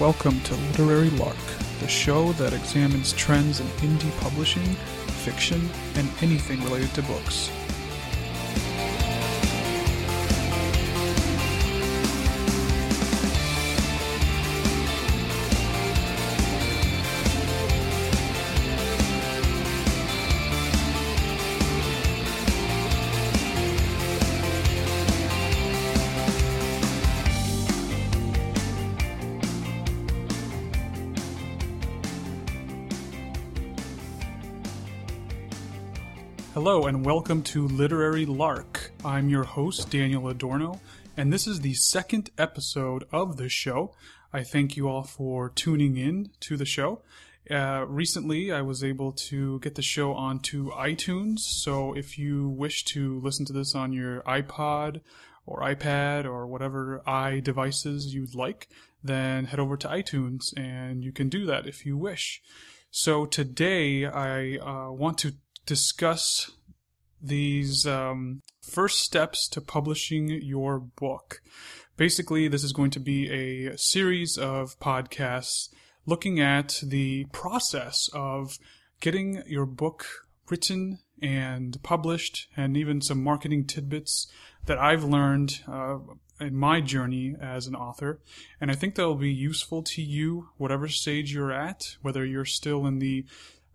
Welcome to Literary Lark, the show that examines trends in indie publishing, fiction, and anything related to books. Hello, and welcome to Literary Lark. I'm your host, Daniel Adorno, and this is the second episode of the show. I thank you all for tuning in to the show. Uh, recently, I was able to get the show onto iTunes, so if you wish to listen to this on your iPod or iPad or whatever i devices you'd like, then head over to iTunes and you can do that if you wish. So today I uh, want to discuss these um, first steps to publishing your book. Basically, this is going to be a series of podcasts looking at the process of getting your book written and published, and even some marketing tidbits that I've learned uh, in my journey as an author. And I think they'll be useful to you, whatever stage you're at, whether you're still in the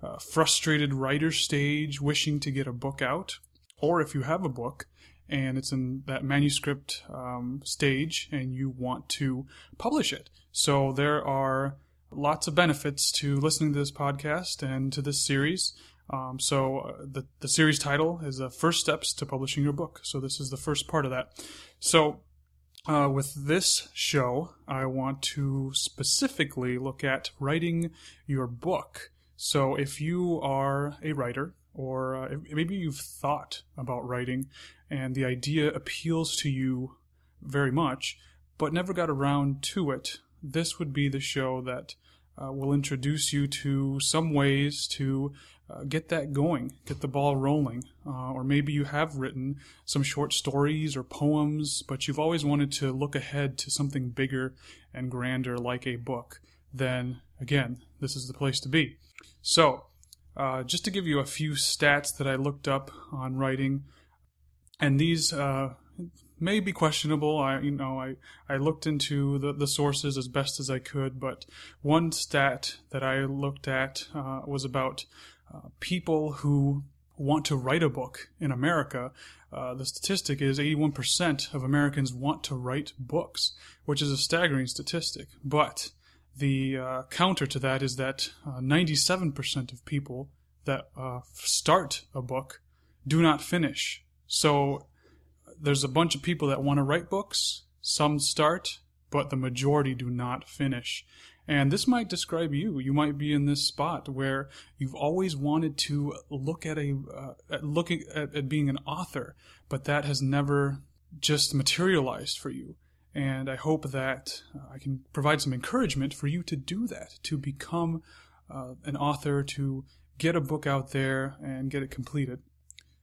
uh, frustrated writer stage wishing to get a book out, or if you have a book and it's in that manuscript um, stage and you want to publish it. So there are lots of benefits to listening to this podcast and to this series. Um, so uh, the the series title is uh, First Steps to Publishing Your Book. So this is the first part of that. So uh, with this show, I want to specifically look at writing your book. So if you are a writer, or uh, maybe you've thought about writing and the idea appeals to you very much, but never got around to it, this would be the show that uh, will introduce you to some ways to uh, get that going, get the ball rolling. Uh, or maybe you have written some short stories or poems, but you've always wanted to look ahead to something bigger and grander like a book. Then, again, this is the place to be. So, uh, just to give you a few stats that I looked up on writing, and these uh, may be questionable. I, you know, I, I looked into the, the sources as best as I could, but one stat that I looked at uh, was about uh, people who want to write a book in America. Uh, the statistic is 81% of Americans want to write books, which is a staggering statistic. But the uh, counter to that is that uh, 97% of people that uh, start a book do not finish. So there's a bunch of people that want to write books. Some start, but the majority do not finish. And this might describe you. You might be in this spot where you've always wanted to look at a uh, at looking at, at being an author, but that has never just materialized for you. And I hope that uh, I can provide some encouragement for you to do that, to become uh, an author, to get a book out there and get it completed.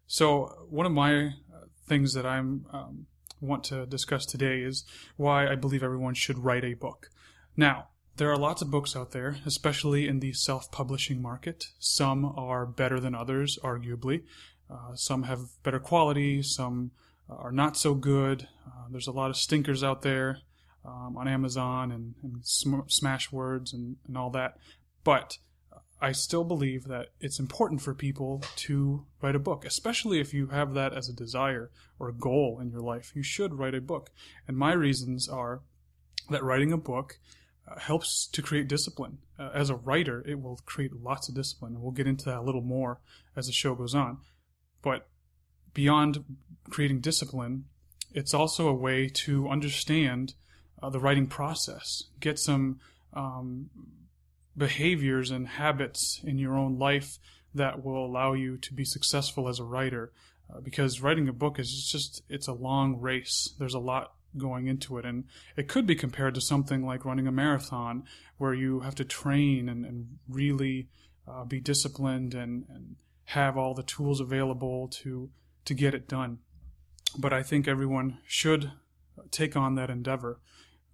So, one of my uh, things that I um, want to discuss today is why I believe everyone should write a book. Now, there are lots of books out there, especially in the self publishing market. Some are better than others, arguably. Uh, some have better quality, some are not so good. Uh, there's a lot of stinkers out there um, on Amazon and, and sm- Smashwords and, and all that. But I still believe that it's important for people to write a book, especially if you have that as a desire or a goal in your life. You should write a book. And my reasons are that writing a book uh, helps to create discipline. Uh, as a writer, it will create lots of discipline, and we'll get into that a little more as the show goes on. But beyond creating discipline, it's also a way to understand uh, the writing process, get some um, behaviors and habits in your own life that will allow you to be successful as a writer. Uh, because writing a book is just, it's a long race. There's a lot going into it. And it could be compared to something like running a marathon where you have to train and, and really uh, be disciplined and, and have all the tools available to, to get it done. But I think everyone should take on that endeavor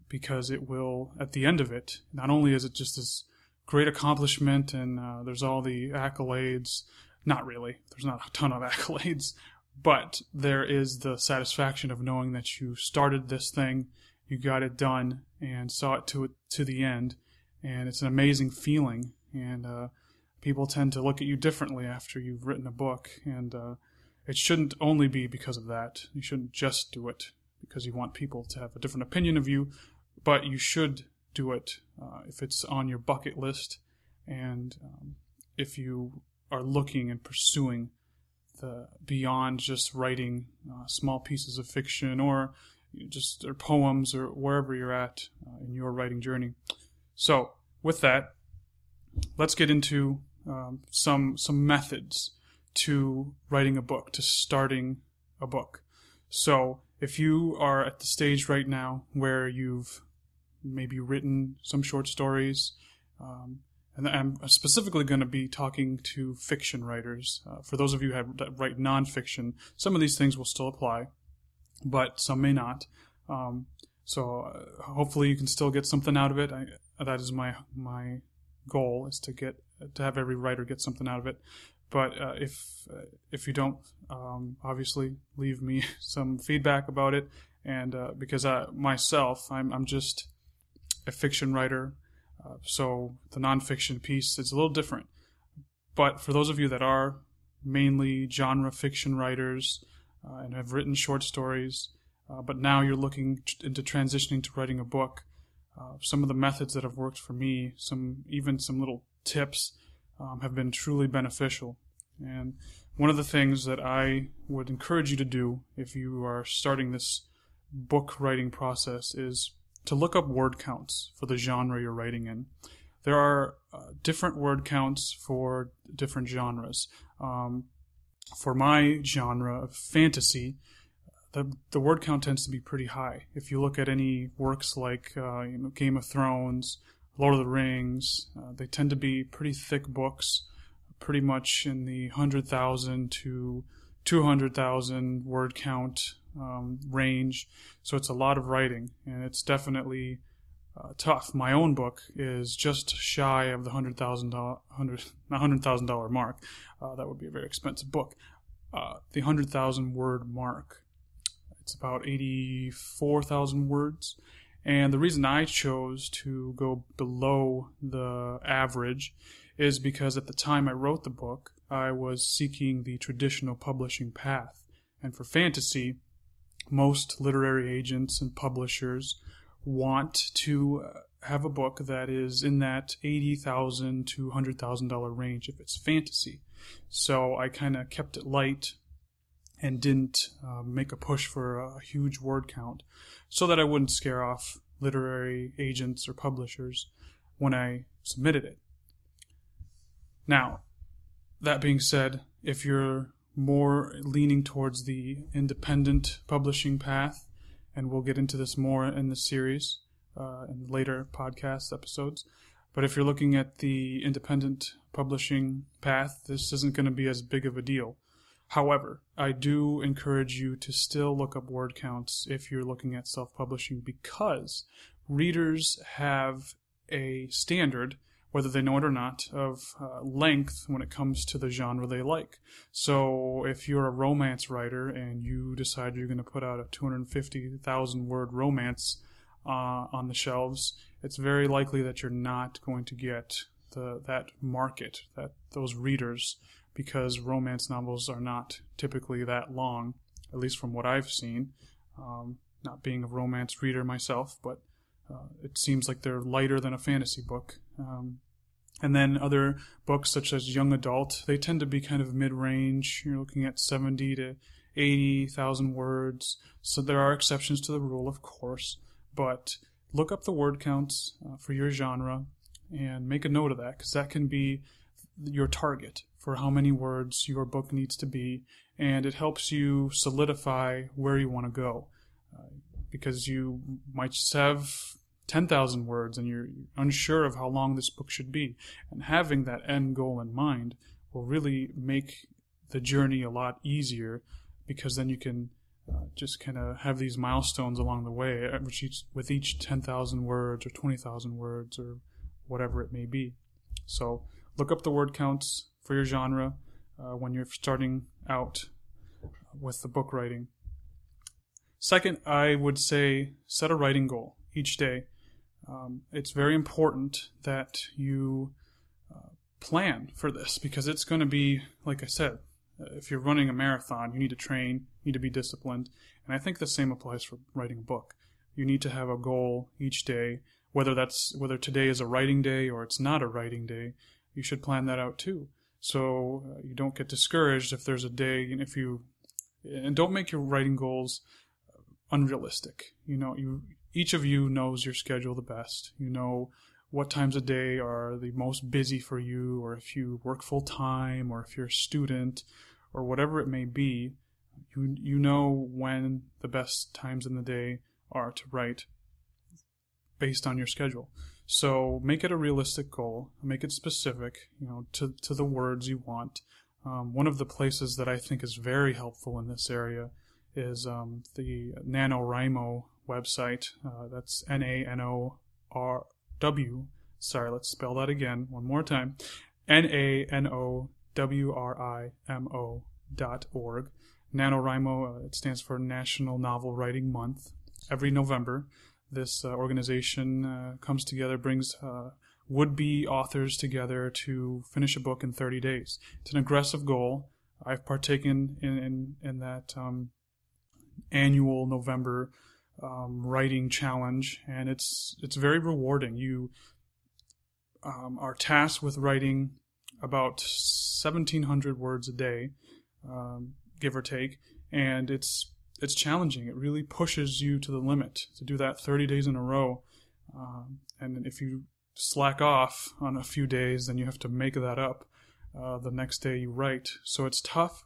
because it will, at the end of it, not only is it just this great accomplishment and uh, there's all the accolades, not really, there's not a ton of accolades, but there is the satisfaction of knowing that you started this thing, you got it done, and saw it to to the end, and it's an amazing feeling. And uh, people tend to look at you differently after you've written a book, and uh, it shouldn't only be because of that. You shouldn't just do it because you want people to have a different opinion of you, but you should do it uh, if it's on your bucket list, and um, if you are looking and pursuing the beyond just writing uh, small pieces of fiction or just or poems or wherever you're at uh, in your writing journey. So, with that, let's get into um, some some methods to writing a book, to starting a book. So, if you are at the stage right now where you've maybe written some short stories, um, and I'm specifically going to be talking to fiction writers. Uh, for those of you who write nonfiction, some of these things will still apply, but some may not. Um, so uh, hopefully you can still get something out of it. I, that is my my goal is to get to have every writer get something out of it. But uh, if uh, if you don't, um, obviously leave me some feedback about it. And uh, because I, myself, I'm I'm just a fiction writer uh, so the nonfiction piece is a little different. But for those of you that are mainly genre fiction writers uh, and have written short stories, uh, but now you're looking t- into transitioning to writing a book, uh, some of the methods that have worked for me, some even some little tips, um, have been truly beneficial. And one of the things that I would encourage you to do if you are starting this book writing process is to look up word counts for the genre you're writing in. There are uh, different word counts for different genres. Um, for my genre of fantasy, the the word count tends to be pretty high. If you look at any works like uh, you know, Game of Thrones, Lord of the Rings, uh, they tend to be pretty thick books, pretty much in the hundred thousand to two hundred thousand word count um, range. So it's a lot of writing, and it's definitely uh, tough. My own book is just shy of the hundred thousand dollar hundred hundred thousand dollar mark. Uh, that would be a very expensive book. Uh, the hundred thousand word mark. It's about eighty four thousand words. And the reason I chose to go below the average is because at the time I wrote the book, I was seeking the traditional publishing path. And for fantasy, most literary agents and publishers want to uh, have a book that is in that 80,000 to hundred thousand dollar range if it's fantasy. So I kind of kept it light and didn't uh, make a push for a huge word count, so that I wouldn't scare off literary agents or publishers when I submitted it. Now, that being said, if you're more leaning towards the independent publishing path, and we'll get into this more in the series uh, in later podcast episodes. But if you're looking at the independent publishing path, this isn't going to be as big of a deal. However, I do encourage you to still look up word counts if you're looking at self publishing because readers have a standard whether they know it or not, of uh, length when it comes to the genre they like. So if you're a romance writer and you decide you're going to put out a 250,000 word romance uh, on the shelves, it's very likely that you're not going to get the that market, that those readers, because romance novels are not typically that long, at least from what I've seen. Um, not being a romance reader myself, but uh, it seems like they're lighter than a fantasy book. Um, and then other books such as young adult, they tend to be kind of mid-range. You're looking at 70 to 80,000 words. So there are exceptions to the rule, of course, but look up the word counts uh, for your genre and make a note of that because that can be your target for how many words your book needs to be, and it helps you solidify where you want to go. Uh, because you might just have 10,000 words and you're unsure of how long this book should be. And having that end goal in mind will really make the journey a lot easier because then you can uh, just kind of have these milestones along the way, uh, each, with each 10,000 words or 20,000 words or whatever it may be. So look up the word counts for your genre uh, when you're starting out with the book writing. Second, I would say set a writing goal each day. Um, it's very important that you uh, plan for this because it's going to be, like I said, uh, if you're running a marathon, you need to train, you need to be disciplined. And I think the same applies for writing a book. You need to have a goal each day, whether that's whether today is a writing day or it's not a writing day. You should plan that out too, so uh, you don't get discouraged if there's a day. and If you and don't make your writing goals unrealistic. You know, you each of you knows your schedule the best. You know what times of day are the most busy for you, or if you work full time, or if you're a student, or whatever it may be. You you know when the best times in the day are to write based on your schedule. So make it a realistic goal. Make it specific. You know to to the words you want. Um, one of the places that I think is very helpful in this area is um, the NaNoWriMo website. Uh, that's N A N O R W. Sorry, let's spell that again one more time. N A N O W R I M O dot org. NaNoWriMo, uh, it stands for National Novel Writing Month. Every November, this uh, organization uh, comes together, brings uh, would be authors together to finish a book in 30 days. It's an aggressive goal. I've partaken in, in, in that um, annual November um, writing challenge, and it's it's very rewarding. You um, are tasked with writing about 1,700 words a day, um, give or take, and it's it's challenging. It really pushes you to the limit to do that 30 days in a row. Um, and if you slack off on a few days, then you have to make that up uh, the next day you write. So it's tough,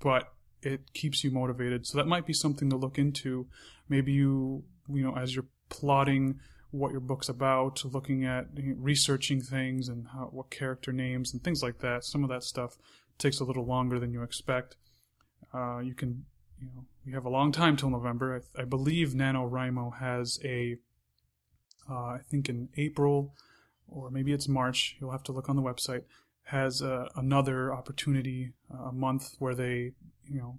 but it keeps you motivated. So that might be something to look into. Maybe you, you know, as you're plotting what your book's about, looking at researching things and how, what character names and things like that. Some of that stuff takes a little longer than you expect. Uh, you can, you know, you have a long time till November. I, I believe NaNoWriMo has a, uh, I think in April or maybe it's March. You'll have to look on the website. Has uh, another opportunity uh, a month where they, you know,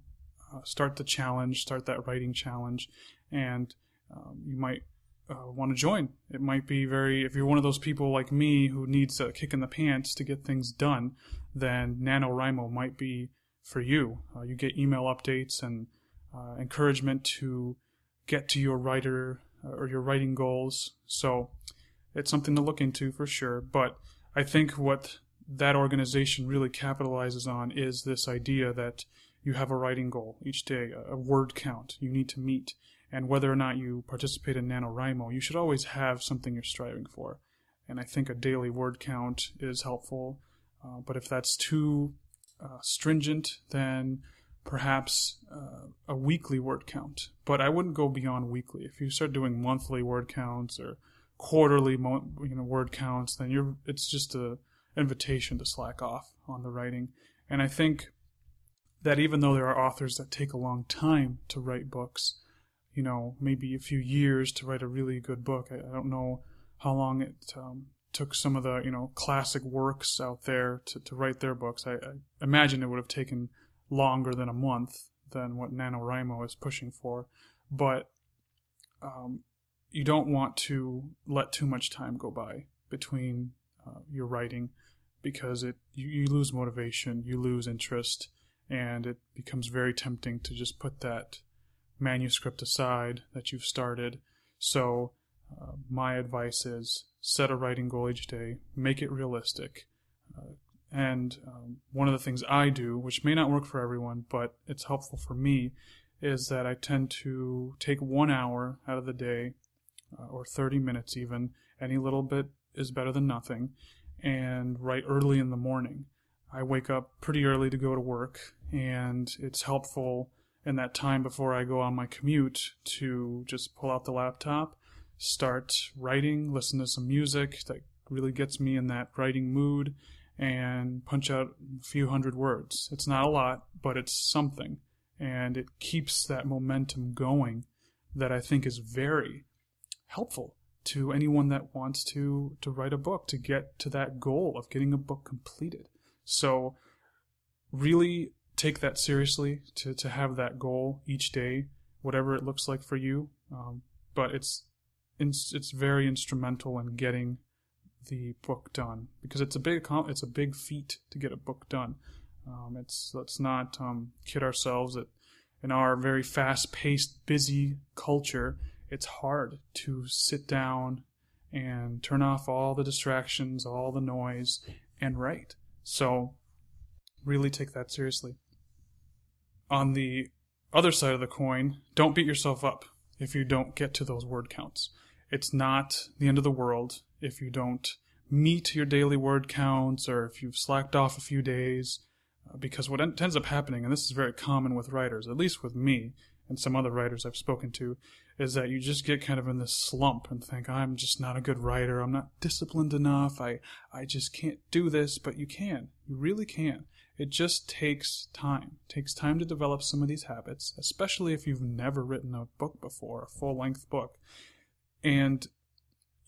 uh, start the challenge, start that writing challenge, and um, you might uh, want to join. It might be very, if you're one of those people like me who needs a kick in the pants to get things done, then NaNoWriMo might be for you. Uh, you get email updates and uh, encouragement to get to your writer or your writing goals. So it's something to look into for sure. But I think what that organization really capitalizes on is this idea that you have a writing goal each day, a word count you need to meet. And whether or not you participate in NaNoWriMo, you should always have something you're striving for. And I think a daily word count is helpful. Uh, but if that's too uh, stringent, then perhaps uh, a weekly word count. But I wouldn't go beyond weekly. If you start doing monthly word counts or quarterly you know word counts, then you're it's just a invitation to slack off on the writing. And I think that even though there are authors that take a long time to write books, you know, maybe a few years to write a really good book. I, I don't know how long it um, took some of the you know classic works out there to, to write their books. I, I imagine it would have taken longer than a month than what NaNoWriMo is pushing for, but um, you don't want to let too much time go by between uh, your writing because it you, you, lose motivation, you lose interest, and it becomes very tempting to just put that manuscript aside that you've started. So, uh, my advice is set a writing goal each day, make it realistic. Uh, and um, one of the things I do, which may not work for everyone, but it's helpful for me, is that I tend to take one hour out of the day uh, or 30 minutes even. Any little bit is better than nothing. And write early in the morning. I wake up pretty early to go to work, and it's helpful in that time before I go on my commute to just pull out the laptop, start writing, listen to some music that really gets me in that writing mood, and punch out a few hundred words. It's not a lot, but it's something. and it keeps that momentum going that I think is very helpful to anyone that wants to to write a book to get to that goal of getting a book completed. So really take that seriously to to have that goal each day, whatever it looks like for you. Um, but it's it's very instrumental in getting the book done because it's a big it's a big feat to get a book done. Um, it's let's not um, kid ourselves that in our very fast-paced, busy culture, it's hard to sit down and turn off all the distractions, all the noise, and write. So, really take that seriously. On the other side of the coin, don't beat yourself up if you don't get to those word counts. It's not the end of the world if you don't meet your daily word counts or if you've slacked off a few days. Uh, because what ends up happening, and this is very common with writers, at least with me and some other writers I've spoken to, is that you just get kind of in this slump and think, I'm just not a good writer. I'm not disciplined enough. I, I just can't do this. But you can. You really can. It just takes time. It takes time to develop some of these habits, especially if you've never written a book before, a full length book. And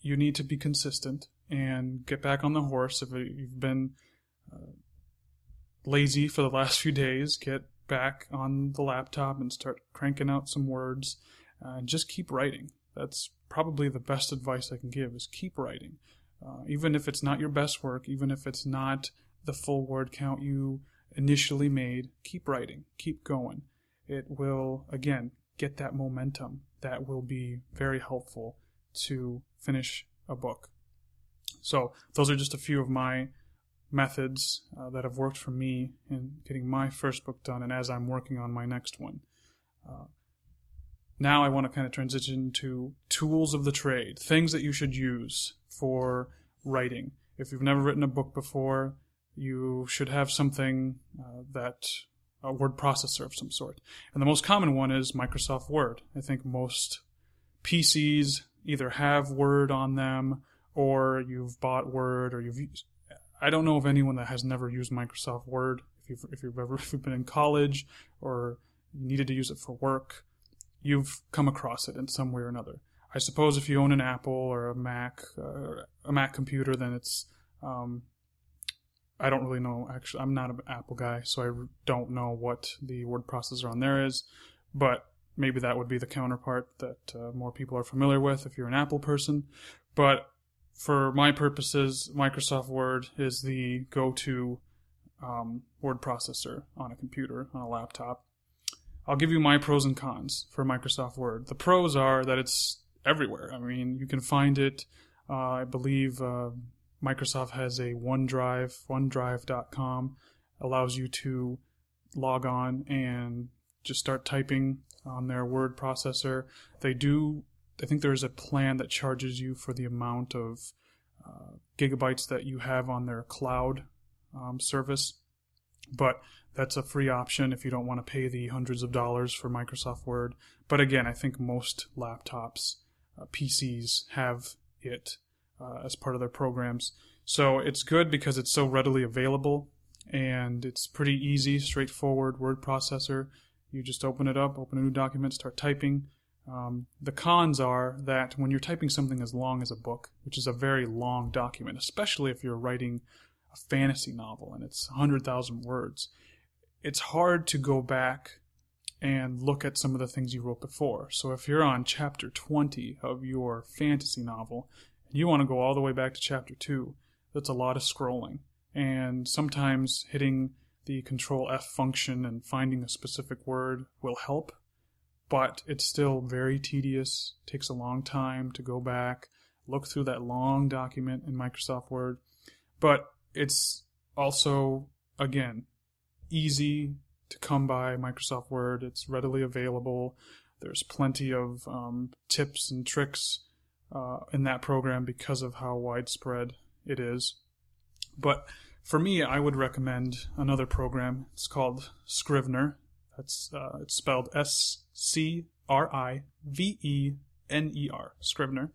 you need to be consistent and get back on the horse. If you've been uh, lazy for the last few days, get back on the laptop and start cranking out some words uh, and just keep writing. That's probably the best advice I can give is keep writing. Uh, even if it's not your best work, even if it's not the full word count you initially made, keep writing, keep going. It will, again, get that momentum that will be very helpful to finish a book. So, those are just a few of my methods uh, that have worked for me in getting my first book done and as I'm working on my next one. Uh, now I want to kind of transition to tools of the trade, things that you should use for writing. If you've never written a book before, you should have something uh, that a word processor of some sort. And the most common one is Microsoft Word. I think most PCs either have Word on them or you've bought Word or you've used, I don't know of anyone that has never used Microsoft Word. If you've, if you've ever if you've been in college or you needed to use it for work, you've come across it in some way or another. I suppose if you own an Apple or a Mac, uh, a Mac computer, then it's. Um, I don't really know. Actually, I'm not an Apple guy, so I don't know what the word processor on there is. But maybe that would be the counterpart that uh, more people are familiar with if you're an Apple person. But for my purposes, Microsoft Word is the go-to um, word processor on a computer, on a laptop. I'll give you my pros and cons for Microsoft Word. The pros are that it's everywhere. I mean, you can find it. Uh, I believe uh, Microsoft has a OneDrive, OneDrive.com, allows you to log on and just start typing on their word processor. They do I think there's a plan that charges you for the amount of uh, gigabytes that you have on their cloud um, service, but that's a free option if you don't want to pay the hundreds of dollars for Microsoft Word. But again, I think most laptops, uh, PCs have it uh, as part of their programs. So it's good because it's so readily available and it's pretty easy, straightforward word processor. You just open it up, open a new document, start typing um, the cons are that when you're typing something as long as a book, which is a very long document, especially if you're writing a fantasy novel and it's 100,000 words, it's hard to go back and look at some of the things you wrote before. So if you're on chapter 20 of your fantasy novel and you want to go all the way back to chapter 2, that's a lot of scrolling. And sometimes hitting the control F function and finding a specific word will help but it's still very tedious. takes a long time to go back, look through that long document in Microsoft Word. But it's also, again, easy to come by Microsoft Word. It's readily available. There's plenty of um, tips and tricks uh, in that program because of how widespread it is. But for me, I would recommend another program. It's called Scrivener. That's uh, it's spelled S C R I V E N E R, Scrivener.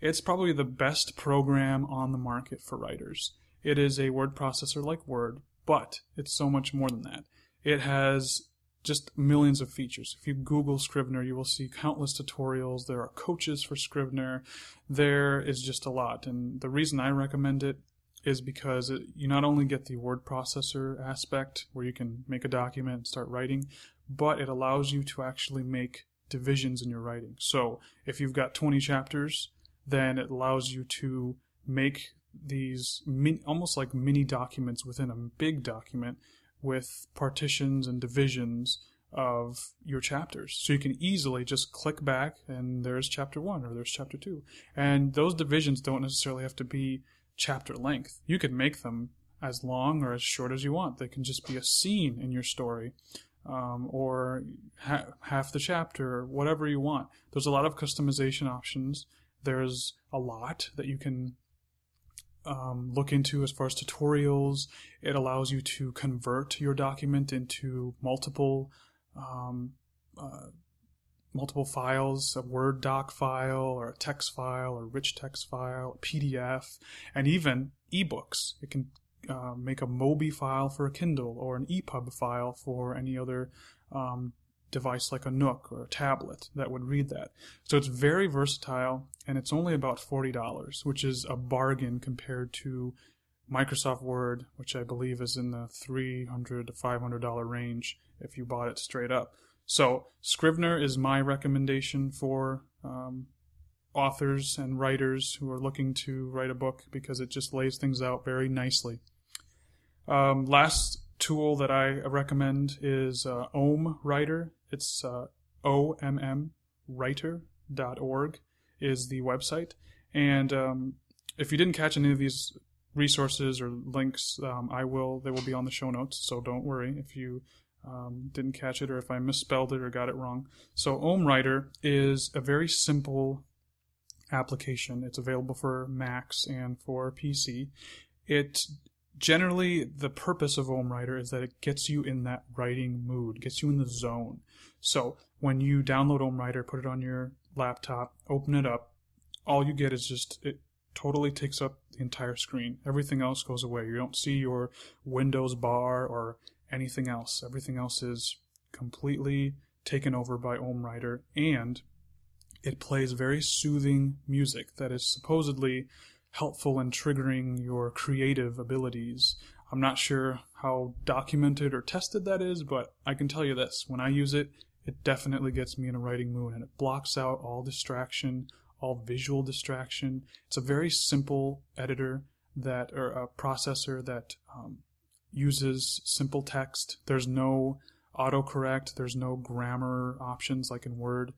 It's probably the best program on the market for writers. It is a word processor like Word, but it's so much more than that. It has just millions of features. If you Google Scrivener, you will see countless tutorials. There are coaches for Scrivener. There is just a lot. And the reason I recommend it is because it, you not only get the word processor aspect where you can make a document and start writing, but it allows you to actually make divisions in your writing. So if you've got 20 chapters, then it allows you to make these min- almost like mini documents within a big document with partitions and divisions of your chapters. So you can easily just click back and there's chapter one or there's chapter two. And those divisions don't necessarily have to be chapter length. You can make them as long or as short as you want. They can just be a scene in your story. Um, or ha- half the chapter, whatever you want. There's a lot of customization options. There's a lot that you can um, look into as far as tutorials. It allows you to convert your document into multiple um, uh, multiple files, a Word doc file or a text file or rich text file, a PDF, and even ebooks. It can uh, make a Mobi file for a Kindle or an EPUB file for any other um, device like a Nook or a tablet that would read that. So it's very versatile and it's only about $40, which is a bargain compared to Microsoft Word, which I believe is in the $300 to $500 range if you bought it straight up. So Scrivener is my recommendation for um, authors and writers who are looking to write a book because it just lays things out very nicely. Um, last tool that I recommend is uh, Omm Writer. It's uh, O-M-M writer.org is the website. And um, if you didn't catch any of these resources or links, um, I will. They will be on the show notes, so don't worry if you um, didn't catch it or if I misspelled it or got it wrong. So Omm Writer is a very simple application. It's available for Macs and for PC. It generally the purpose of Omm Writer is that it gets you in that writing mood, gets you in the zone. So when you download Omm Writer, put it on your laptop, open it up, all you get is just it totally takes up the entire screen. Everything else goes away. You don't see your Windows bar or anything else. Everything else is completely taken over by Omm Writer and it plays very soothing music that is supposedly helpful in triggering your creative abilities. I'm not sure how documented or tested that is, but I can tell you this when I use it, it definitely gets me in a writing mood and it blocks out all distraction, all visual distraction. It's a very simple editor that, or a processor that um, uses simple text. There's no autocorrect, there's no grammar options like in Word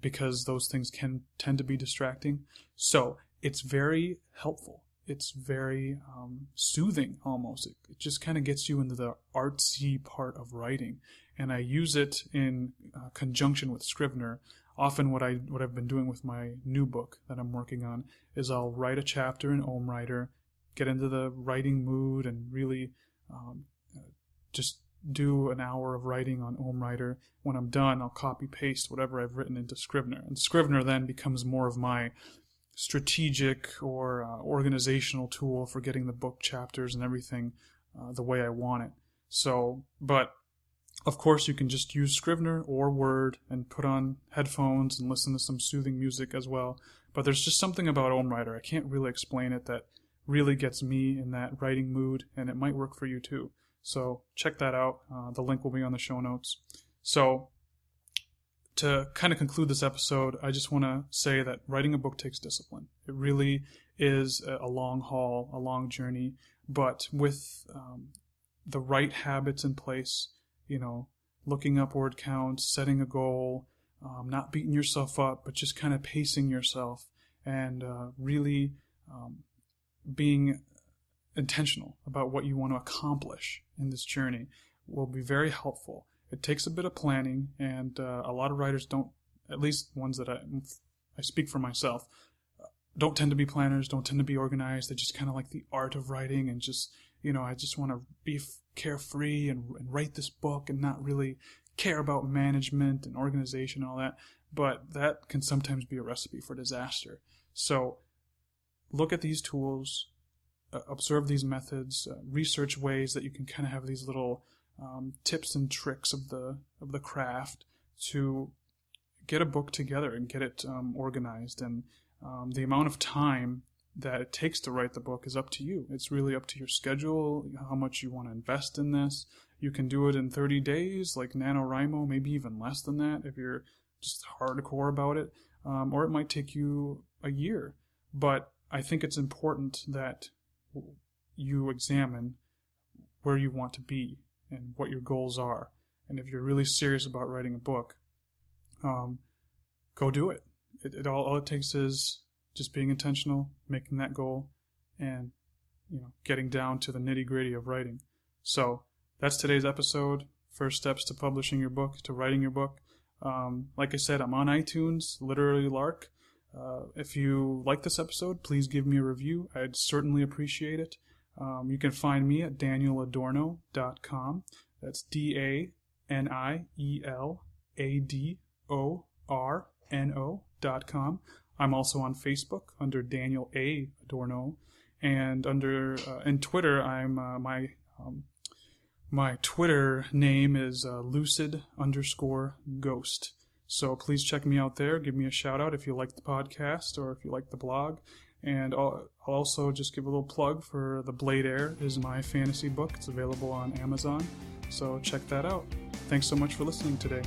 because those things can tend to be distracting. So it's very helpful. It's very um, soothing almost. It, it just kind of gets you into the artsy part of writing. And I use it in uh, conjunction with Scrivener. Often, what I what I've been doing with my new book that I'm working on is I'll write a chapter in Omm Writer, get into the writing mood, and really um, uh, just do an hour of writing on Omm Writer. When I'm done, I'll copy paste whatever I've written into Scrivener, and Scrivener then becomes more of my strategic or uh, organizational tool for getting the book chapters and everything uh, the way I want it. So, but of course, you can just use Scrivener or Word and put on headphones and listen to some soothing music as well. But there's just something about Omm Writer. I can't really explain it that really gets me in that writing mood, and it might work for you too. So check that out. Uh, the link will be on the show notes. So to kind of conclude this episode, I just want to say that writing a book takes discipline. It really is a long haul, a long journey, but with um, the right habits in place, you know, looking up word counts, setting a goal, um, not beating yourself up, but just kind of pacing yourself and uh, really um, being intentional about what you want to accomplish in this journey will be very helpful. It takes a bit of planning, and uh, a lot of writers don't, at least ones that I, I speak for myself, don't tend to be planners, don't tend to be organized. They just kind of like the art of writing and just, you know, I just want to be carefree and, and write this book and not really care about management and organization and all that. But that can sometimes be a recipe for disaster. So look at these tools, uh, observe these methods, uh, research ways that you can kind of have these little um, tips and tricks of the of the craft to get a book together and get it um, organized. And um, the amount of time that it takes to write the book is up to you. It's really up to your schedule, how much you want to invest in this. You can do it in 30 days, like NaNoWriMo, maybe even less than that if you're just hardcore about it. Um, or it might take you a year. But I think it's important that you examine where you want to be and what your goals are. And if you're really serious about writing a book, um, go do it. It, it all, all it takes is just being intentional, making that goal, and you know, getting down to the nitty gritty of writing. So that's today's episode. First steps to publishing your book, to writing your book. Um, like I said, I'm on iTunes, Literary Lark. Uh, if you like this episode, please give me a review. I'd certainly appreciate it. Um, you can find me at danieladorno.com. That's D A N I E L A D O R N O dot com. I'm also on Facebook under Daniel A. Adorno, and under uh, in Twitter, I'm uh, my um, my Twitter name is uh, lucid underscore ghost. So please check me out there. Give me a shout out if you like the podcast or if you like the blog. And I'll also just give a little plug for The Blade Heir is my fantasy book. It's available on Amazon. So check that out. Thanks so much for listening today.